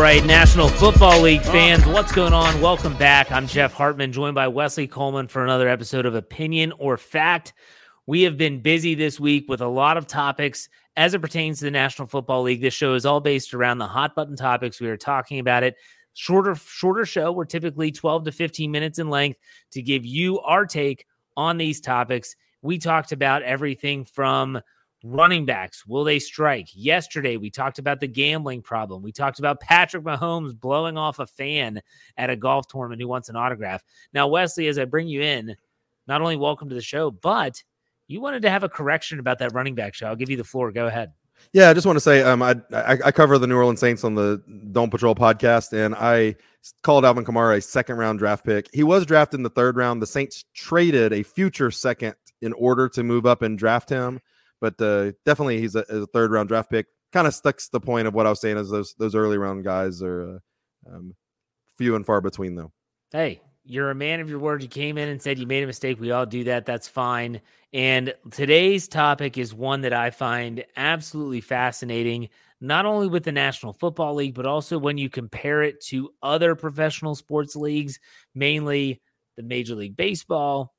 Right, National Football League fans, what's going on? Welcome back. I'm Jeff Hartman, joined by Wesley Coleman for another episode of Opinion or Fact. We have been busy this week with a lot of topics as it pertains to the National Football League. This show is all based around the hot button topics. We are talking about it. Shorter, shorter show. We're typically 12 to 15 minutes in length to give you our take on these topics. We talked about everything from running backs will they strike? Yesterday we talked about the gambling problem. We talked about patrick mahomes blowing off a fan at a golf tournament who wants an autograph. Now wesley as i bring you in not only welcome to the show but you wanted to have a correction about that running back show. I'll give you the floor. Go ahead. Yeah, I just want to say um, I, I I cover the New Orleans Saints on the Dome Patrol podcast, and I called Alvin Kamara a second round draft pick. He was drafted in the third round. The Saints traded a future second in order to move up and draft him, but uh, definitely he's a, a third round draft pick. Kind of sticks the point of what I was saying is those those early round guys are uh, um, few and far between, though. hey you're a man of your word you came in and said you made a mistake we all do that that's fine and today's topic is one that i find absolutely fascinating not only with the national football league but also when you compare it to other professional sports leagues mainly the major league baseball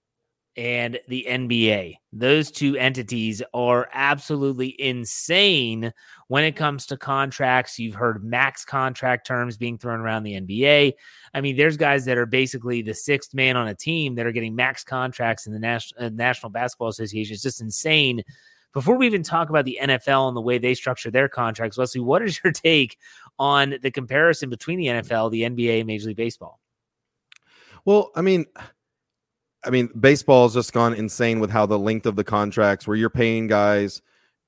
and the NBA. Those two entities are absolutely insane when it comes to contracts. You've heard max contract terms being thrown around the NBA. I mean, there's guys that are basically the sixth man on a team that are getting max contracts in the National uh, National Basketball Association. It's just insane. Before we even talk about the NFL and the way they structure their contracts, Wesley, what is your take on the comparison between the NFL, the NBA, and Major League Baseball? Well, I mean, I mean, baseball has just gone insane with how the length of the contracts, where you're paying guys,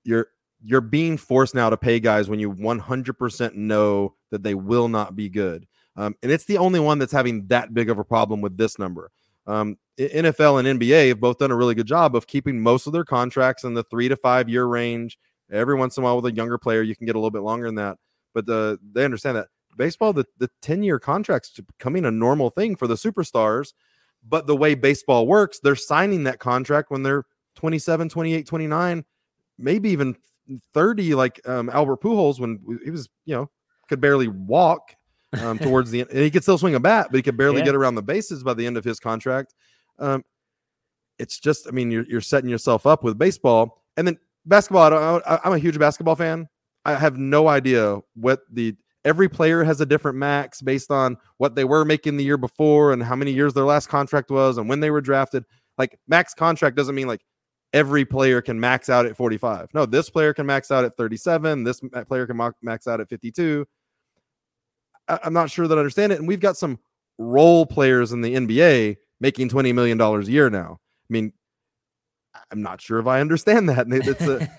you're you're being forced now to pay guys when you 100% know that they will not be good. Um, and it's the only one that's having that big of a problem with this number. Um, NFL and NBA have both done a really good job of keeping most of their contracts in the three to five year range. Every once in a while, with a younger player, you can get a little bit longer than that. But the, they understand that baseball, the, the 10 year contracts becoming a normal thing for the superstars. But the way baseball works, they're signing that contract when they're 27, 28, 29, maybe even 30, like um, Albert Pujols when he was, you know, could barely walk um, towards the end. And he could still swing a bat, but he could barely Yeah. get around the bases by the end of his contract. Um, it's just, I mean, you're, you're setting yourself up with baseball. And then basketball, I don't, I, I'm a huge basketball fan. I have no idea what the every player has a different max based on what they were making the year before and how many years their last contract was and when they were drafted. Like max contract doesn't mean like every player can max out at 45. No, this player can max out at 37. This player can max out at 52. I- I'm not sure that I understand it. And we've got some role players in the NBA making $20 million a year now. I mean, I'm not sure if I understand that. And it's a,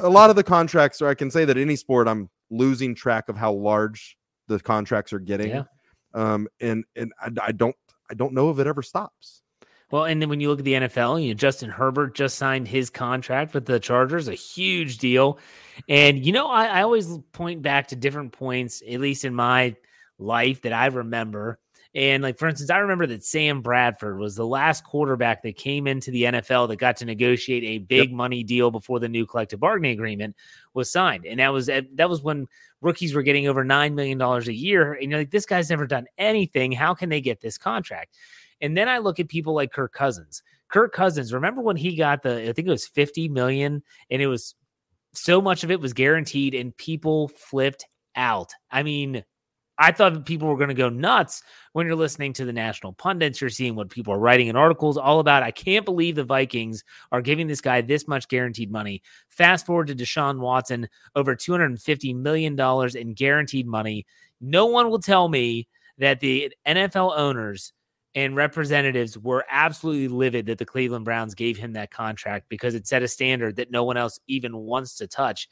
a lot of the contracts, or I can say that any sport, I'm losing track of how large the contracts are getting. Yeah. Um, and and I, I don't I don't know if it ever stops. Well, and then when you look at the NFL, you know, Justin Herbert just signed his contract with the Chargers, a huge deal. And, you know, I, I always point back to different points, at least in my life that I remember. And, like, for instance, I remember that Sam Bradford was the last quarterback that came into the NFL that got to negotiate a big yep. money deal before the new collective bargaining agreement was signed. And that was eh, that was when rookies were getting over $9 million a year. And you're like, this guy's never done anything. How can they get this contract? And then I look at people like Kirk Cousins. Kirk Cousins, remember when he got the, I think it was 50 million and it was so much of it was guaranteed and people flipped out. I mean, I thought people were going to go nuts when you're listening to the national pundits. You're seeing what people are writing in articles all about. I can't believe the Vikings are giving this guy this much guaranteed money. Fast forward to Deshaun Watson, over $250 million in guaranteed money. No one will tell me that the NFL owners and representatives were absolutely livid that the Cleveland Browns gave him that contract because it set a standard that no one else even wants to touch.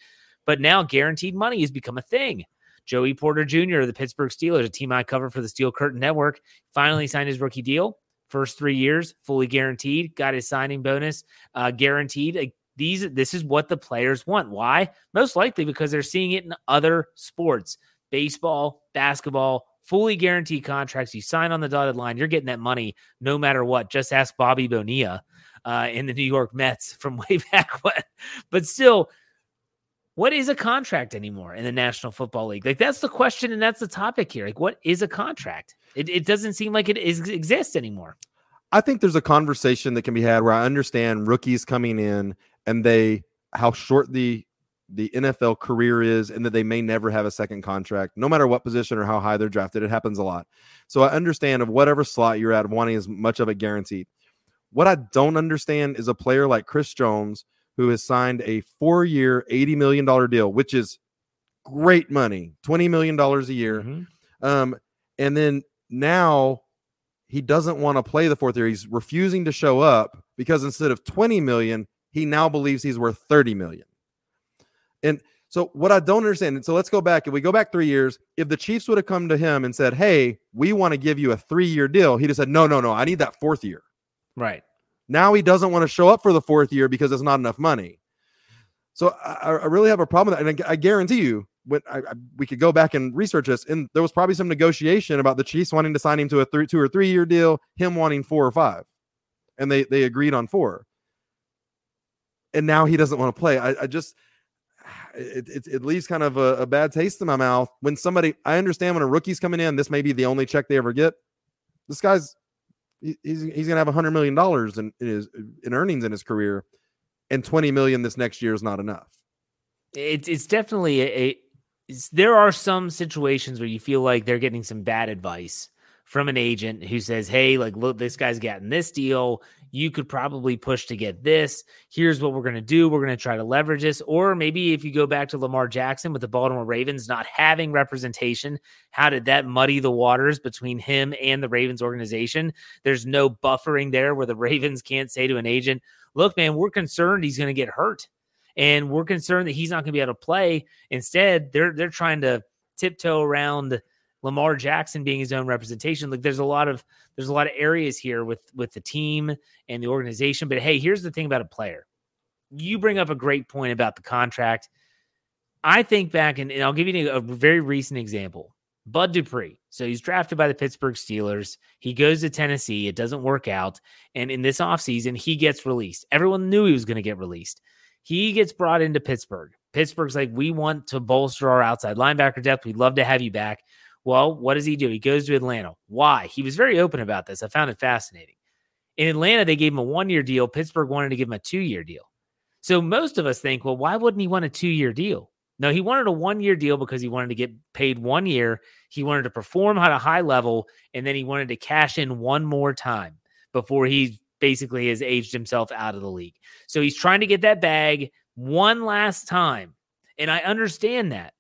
But now guaranteed money has become a thing. Joey Porter Jr., the Pittsburgh Steelers, a team I cover for the Steel Curtain Network, finally signed his rookie deal. First three years, fully guaranteed, got his signing bonus uh, guaranteed. these, this is what the players want. Why? Most likely because they're seeing it in other sports baseball, basketball, fully guaranteed contracts. You sign on the dotted line, you're getting that money no matter what. Just ask Bobby Bonilla uh, in the New York Mets from way back when. But still, what is a contract anymore in the National Football League? Like that's the question, and that's the topic here. Like, what is a contract? It, it doesn't seem like it is, exists anymore. I think there's a conversation that can be had where I understand rookies coming in and they how short the the NFL career is and that they may never have a second contract, no matter what position or how high they're drafted. It happens a lot. So I understand of whatever slot you're at, wanting as much of it guaranteed. What I don't understand is a player like Chris Jones, who has signed a four year, $80 million deal, which is great money, $20 million a year. Mm-hmm. Um, and then now he doesn't want to play the fourth year. He's refusing to show up because instead of 20 million, he now believes he's worth 30 million. And so what I don't understand, and so let's go back. If we go back three years, if the Chiefs would have come to him and said, Hey, we want to give you a three-year deal, he'd have said, No, no, no, I need that fourth year. Right. Now he doesn't want to show up for the fourth year because it's not enough money. So I, I really have a problem with that. And I, I guarantee you, when I, I, we could go back and research this, and there was probably some negotiation about the Chiefs wanting to sign him to a three, two or three year deal, him wanting four or five, and they they agreed on four. And now he doesn't want to play. I, I just it, it, it leaves kind of a, a, bad taste in my mouth when somebody i understand when a rookie's coming in this may be the only check they ever get this guy's he's, he's gonna have a hundred million dollars in, in his in earnings in his career and 20 million this next year is not enough it's it's definitely a, a there are some situations where you feel like they're getting some bad advice from an agent who says, Hey, like, look, this guy's gotten this deal. You could probably push to get this. Here's what we're going to do. We're going to try to leverage this. Or maybe if you go back to Lamar Jackson with the Baltimore Ravens not having representation, how did that muddy the waters between him and the Ravens organization? There's no buffering there where the Ravens can't say to an agent, Look, man, we're concerned he's going to get hurt. And we're concerned that he's not going to be able to play. Instead, they're they're trying to tiptoe around Lamar Jackson being his own representation. Like there's a lot of there's a lot of areas here with with the team and the organization. But hey, here's the thing about a player. You bring up a great point about the contract. I think back and, and I'll give you a very recent example. Bud Dupree. So he's drafted by the Pittsburgh Steelers. He goes to Tennessee. It doesn't work out. And in this offseason, he gets released. Everyone knew he was going to get released. He gets brought into Pittsburgh. Pittsburgh's like, we want to bolster our outside linebacker depth. We'd love to have you back. Well, what does he do? He goes to Atlanta. Why? He was very open about this. I found it fascinating. In Atlanta, they gave him a one year deal. Pittsburgh wanted to give him a two year deal. So most of us think, well, why wouldn't he want a two year deal? No, he wanted a one year deal because he wanted to get paid one year. He wanted to perform at a high level, and then he wanted to cash in one more time before he basically has aged himself out of the league. So he's trying to get that bag one last time. And I understand that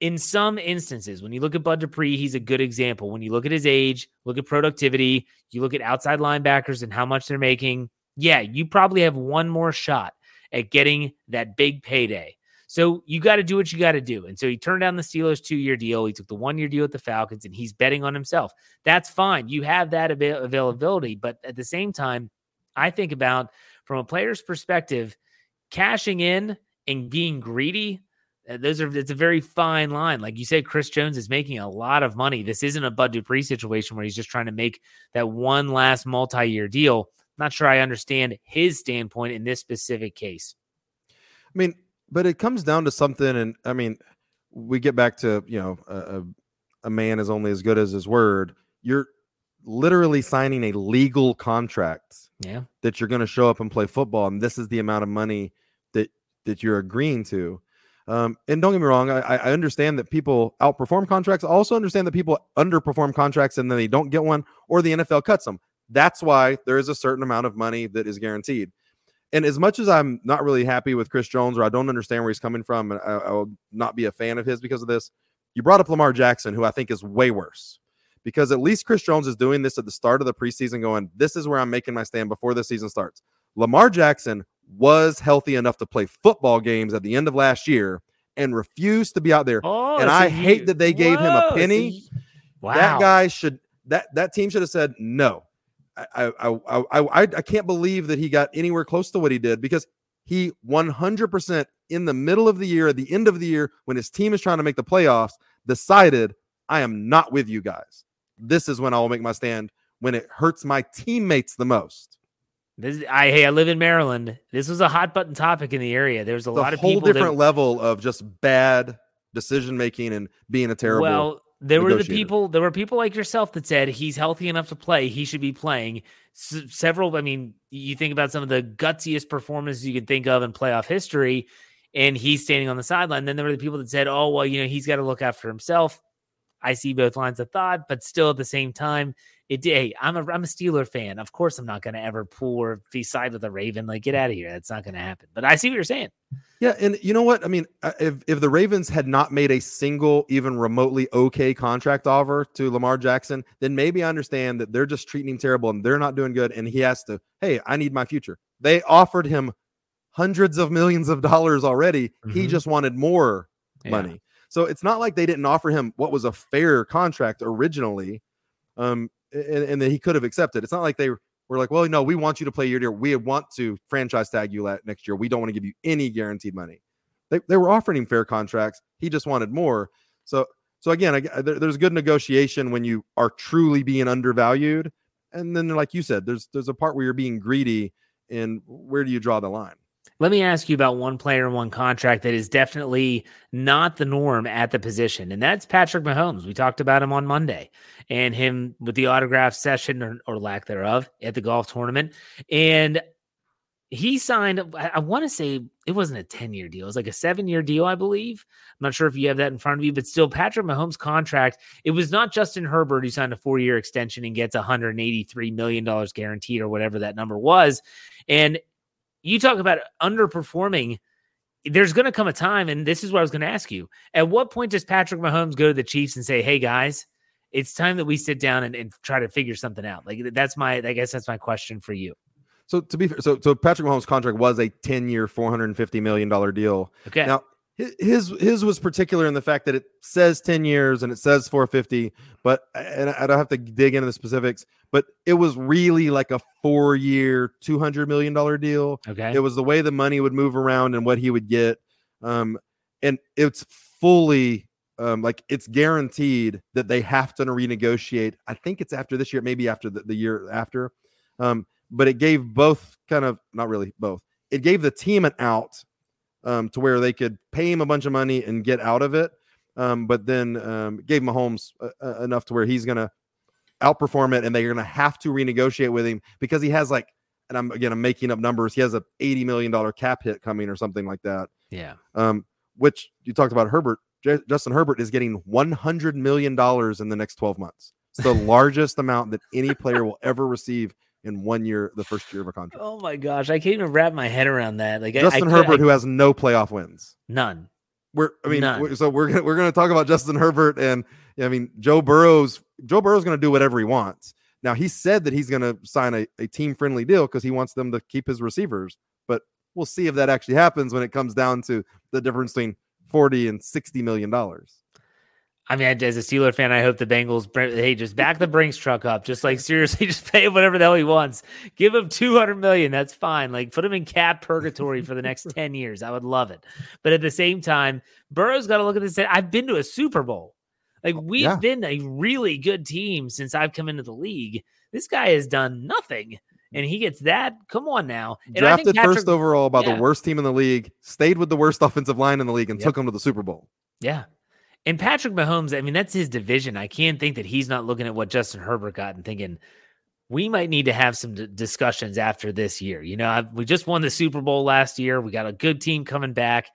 in some instances, when you look at Bud Dupree, he's a good example. When you look at his age, look at productivity, you look at outside linebackers and how much they're making, yeah, you probably have one more shot at getting that big payday. So you got to do what you got to do. And so he turned down the Steelers two year deal. He took the one year deal with the Falcons and he's betting on himself. That's fine. You have that avail- availability. But at the same time, I think about from a player's perspective, cashing in and being greedy. Uh, Those are it's a very fine line. Like you said, Chris Jones is making a lot of money. This isn't a Bud Dupree situation where he's just trying to make that one last multi-year deal. Not sure I understand his standpoint in this specific case. I mean, but it comes down to something, and I mean, we get back to you know, a, a, a man is only as good as his word. You're literally signing a legal contract Yeah. that you're going to show up and play football, and this is the amount of money that that you're agreeing to. Um, and don't get me wrong, I, I understand that people outperform contracts. I also understand that people underperform contracts and then they don't get one, or the NFL cuts them. That's why there is a certain amount of money that is guaranteed. And as much as I'm not really happy with Chris Jones, or I don't understand where he's coming from, and I, I will not be a fan of his because of this. You brought up Lamar Jackson, who I think is way worse, because at least Chris Jones is doing this at the start of the preseason, going, "This is where I'm making my stand before the season starts." Lamar Jackson was healthy enough to play football games at the end of last year and refused to be out there. Oh, and so I hate that they gave him a penny. wow. That guy should that that team should have said no. I I I I, I, I can't believe that he got anywhere close to what he did because he 100% in the middle of the year, at the end of the year, when his team is trying to make the playoffs, decided I am not with you guys. This is when I will make my stand when it hurts my teammates the most. This I hey, I live in Maryland. This was a hot button topic in the area. There's a a lot of whole different that, level of just bad decision making and being a terrible. Well, there were the people. There were people like yourself that said he's healthy enough to play. He should be playing. S- several. I mean, you think about some of the gutsiest performances you can think of in playoff history, and he's standing on the sideline. Then there were the people that said, "Oh, well, you know, he's got to look after himself." I see both lines of thought, but still at the same time, it. Hey, I'm a I'm a Steeler fan. Of course, I'm not going to ever pull or be side with a Raven. Like, get out of here. That's not going to happen. But I see what you're saying. Yeah, and you know what? I mean, if if the Ravens had not made a single, even remotely okay contract offer to Lamar Jackson, then maybe I understand that they're just treating him terrible and they're not doing good, and he has to. Hey, I need my future. They offered him hundreds of millions of dollars already. He Mhm. just wanted more Yeah. money. So it's not like they didn't offer him what was a fair contract originally, um, and, and that he could have accepted. It's not like they were like, well, no, we want you to play your year. We want to franchise tag you next year. We don't want to give you any guaranteed money. They, they were offering him fair contracts. He just wanted more. So so again, I, there- there's good negotiation when you are truly being undervalued, and then like you said, there's there's a part where you're being greedy, and where do you draw the line? Let me ask you about one player and one contract that is definitely not the norm at the position, and that's Patrick Mahomes. We talked about him on Monday and him with the autograph session or, or lack thereof at the golf tournament. And he signed, I, I want to say it wasn't a 10 year deal, it was like a seven year deal, I believe. I'm not sure if you have that in front of you, but still, Patrick Mahomes' contract, it was not Justin Herbert who signed a four year extension and gets $183 million guaranteed or whatever that number was. And you talk about underperforming. There's going to come a time, and this is what I was going to ask you. At what point does Patrick Mahomes go to the Chiefs and say, "Hey guys, it's time that we sit down and, and try to figure something out"? Like that's my, I guess that's my question for you. So to be fair, so so Patrick Mahomes' contract was a 10 year, 450 million dollar deal. Okay. Now his his was particular in the fact that it says 10 years and it says 450, but and I don't have to dig into the specifics, but it was really like a four year, 200 million dollar deal. Okay. It was the way the money would move around and what he would get. Um, and it's fully um, like it's guaranteed that they have to renegotiate. I think it's after this year, maybe after the, the year after. Um, but it gave both kind of not really both. It gave the team an out um, to where they could pay him a bunch of money and get out of it. Um, but then um, gave Mahomes uh, uh, enough to where he's going to outperform it, and they're going to have to renegotiate with him because he has like, and I'm again I'm making up numbers. He has a 80 million dollar cap hit coming or something like that. Yeah. Um, which you talked about Herbert. J- Justin Herbert is getting 100 million dollars in the next 12 months. It's the largest amount that any player will ever receive in one year, the first year of a contract. Oh my gosh, I can't even wrap my head around that. Like Justin I, could- Herbert, I- who has no playoff wins. none. We're, I mean, None. we're- so we're gonna, we're going to talk about Justin Herbert, and I mean Joe Burrow's Joe Burrow's going to do whatever he wants. Now he said that he's going to sign a, a team friendly deal because he wants them to keep his receivers, but we'll see if that actually happens when it comes down to the difference between 40 and 60 million dollars. I mean, as a Steeler fan, I hope the Bengals, hey, just back the Brinks truck up. Just like seriously, just pay him whatever the hell he wants. Give him 200 million. That's fine. Like put him in cap purgatory for the next 10 years. I would love it. But at the same time, Burrow's got to look at this. I've been to a Super Bowl. Like oh, we've yeah. been a really good team since I've come into the league. This guy has done nothing and he gets that. Come on now. And Drafted Patrick, first overall by yeah. the worst team in the league, stayed with the worst offensive line in the league, and yep. took him to the Super Bowl. Yeah. And Patrick Mahomes, I mean, that's his division. I can't think that he's not looking at what Justin Herbert got and thinking, we might need to have some d- discussions after this year. You know, I, we just won the Super Bowl last year. We got a good team coming back.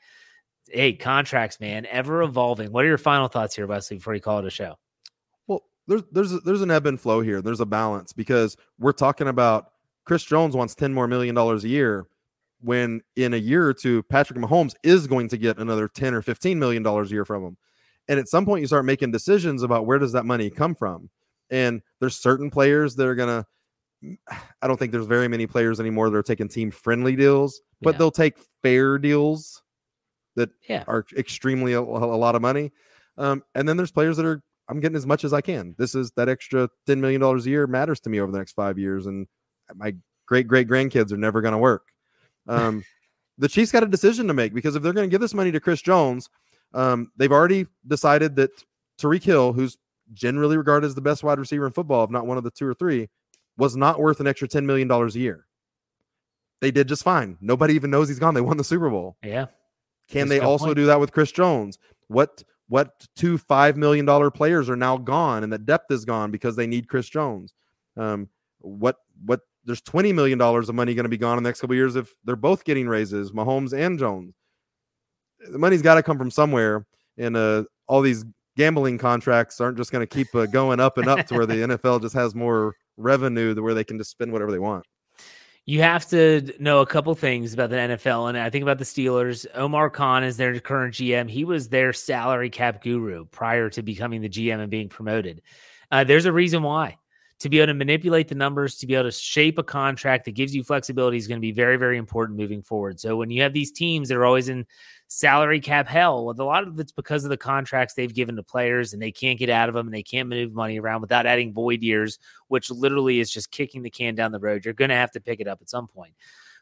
Hey, contracts, man, ever evolving. What are your final thoughts here, Wesley, before you call it a show? Well, there's there's there's an ebb and flow here. There's a balance because we're talking about Chris Jones wants 10 more million dollars a year when in a year or two Patrick Mahomes is going to get another 10 or 15 million dollars a year from him. And at some point, you start making decisions about where does that money come from. And there's certain players that are gonna. I don't think there's very many players anymore that are taking team friendly deals, but yeah. they'll take fair deals that yeah. are extremely a, a, lot of money. Um, and then there's players that are I'm getting as much as I can. This is that extra ten million dollars a year matters to me over the next five years, and my great great grandkids are never going to work. Um, the Chiefs got a decision to make because if they're going to give this money to Chris Jones, um, they've already decided that Tyreek Hill, who's generally regarded as the best wide receiver in football, if not one of the two or three, was not worth an extra $10 million a year. They did just fine. Nobody even knows he's gone. They won the Super Bowl. Yeah. Can That's they also point. do that with Chris Jones? What what two five million dollar players are now gone and the depth is gone because they need Chris Jones? Um, what what there's twenty million dollars of money going to be gone in the next couple years if they're both getting raises, Mahomes and Jones the money's got to come from somewhere, and uh, all these gambling contracts aren't just going to keep uh, going up and up to where the NFL just has more revenue to where they can just spend whatever they want. You have to know a couple things about the NFL, and I think about the Steelers. Omar Khan is their current GM. He was their salary cap guru prior to becoming the GM and being promoted. Uh, there's a reason why to be able to manipulate the numbers, to be able to shape a contract that gives you flexibility is going to be very, very important moving forward. So when you have these teams that are always in salary cap hell, well, a lot of it's because of the contracts they've given to players and they can't get out of them and they can't move money around without adding void years, which literally is just kicking the can down the road. You're going to have to pick it up at some point.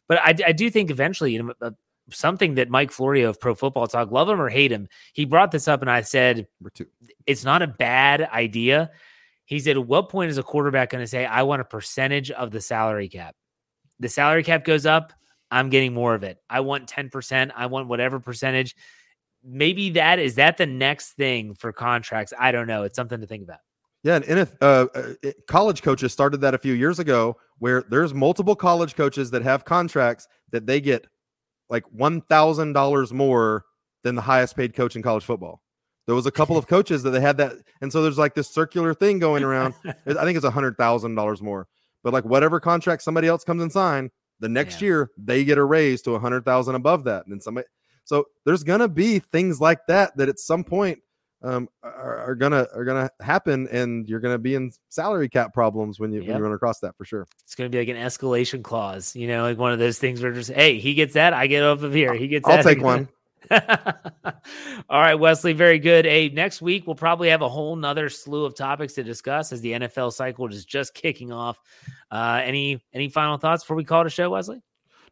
But I, I do think eventually, you know, uh, something that Mike Florio of Pro Football Talk, love him or hate him, he brought this up and I said, it's not a bad idea he said, At what point is a quarterback going to say, I want a percentage of the salary cap? The salary cap goes up, I'm getting more of it. I want 10%, I want whatever percentage. Maybe that is that the next thing for contracts. I don't know. It's something to think about. Yeah, and if, uh, uh college coaches started that a few years ago, where there's multiple college coaches that have contracts that they get like one thousand dollars more than the highest paid coach in college football. There was a couple of coaches that they had that, and so there's like this circular thing going around. I think it's a hundred thousand dollars more, but like whatever contract somebody else comes and sign, the next yeah. year they get a raise to a hundred thousand above that, and then somebody. So there's gonna be things like that that at some point um, are, are, gonna are gonna happen, and you're gonna be in salary cap problems when you yep. when you run across that for sure. It's gonna be like an escalation clause, you know, like one of those things where just hey, he gets that, I get off of here. He gets. That. I'll that, take one. All right, Wesley, very good. Hey, next week we'll probably have a whole nother slew of topics to discuss as the NFL cycle is just kicking off. Uh, any any final thoughts before we call it a show, Wesley?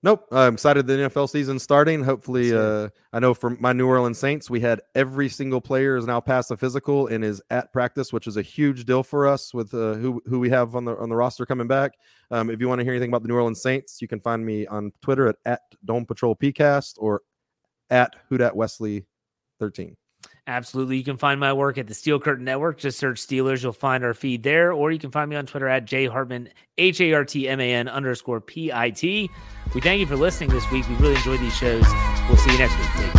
Nope. I'm excited the NFL season starting. Hopefully, uh, I know for my New Orleans Saints, we had every single player is now past the physical and is at practice, which is a huge deal for us with uh, who who we have on the on the roster coming back. Um, if you want to hear anything about the New Orleans Saints, you can find me on Twitter at, at Dome Patrol PCast or at Houdat Wesley 13. Absolutely. You can find my work at the Steel Curtain Network. Just search Steelers. You'll find our feed there. Or you can find me on Twitter at J Hartman, H A R T M A N underscore P I T. We thank you for listening this week. We really enjoyed these shows. We'll see you next week.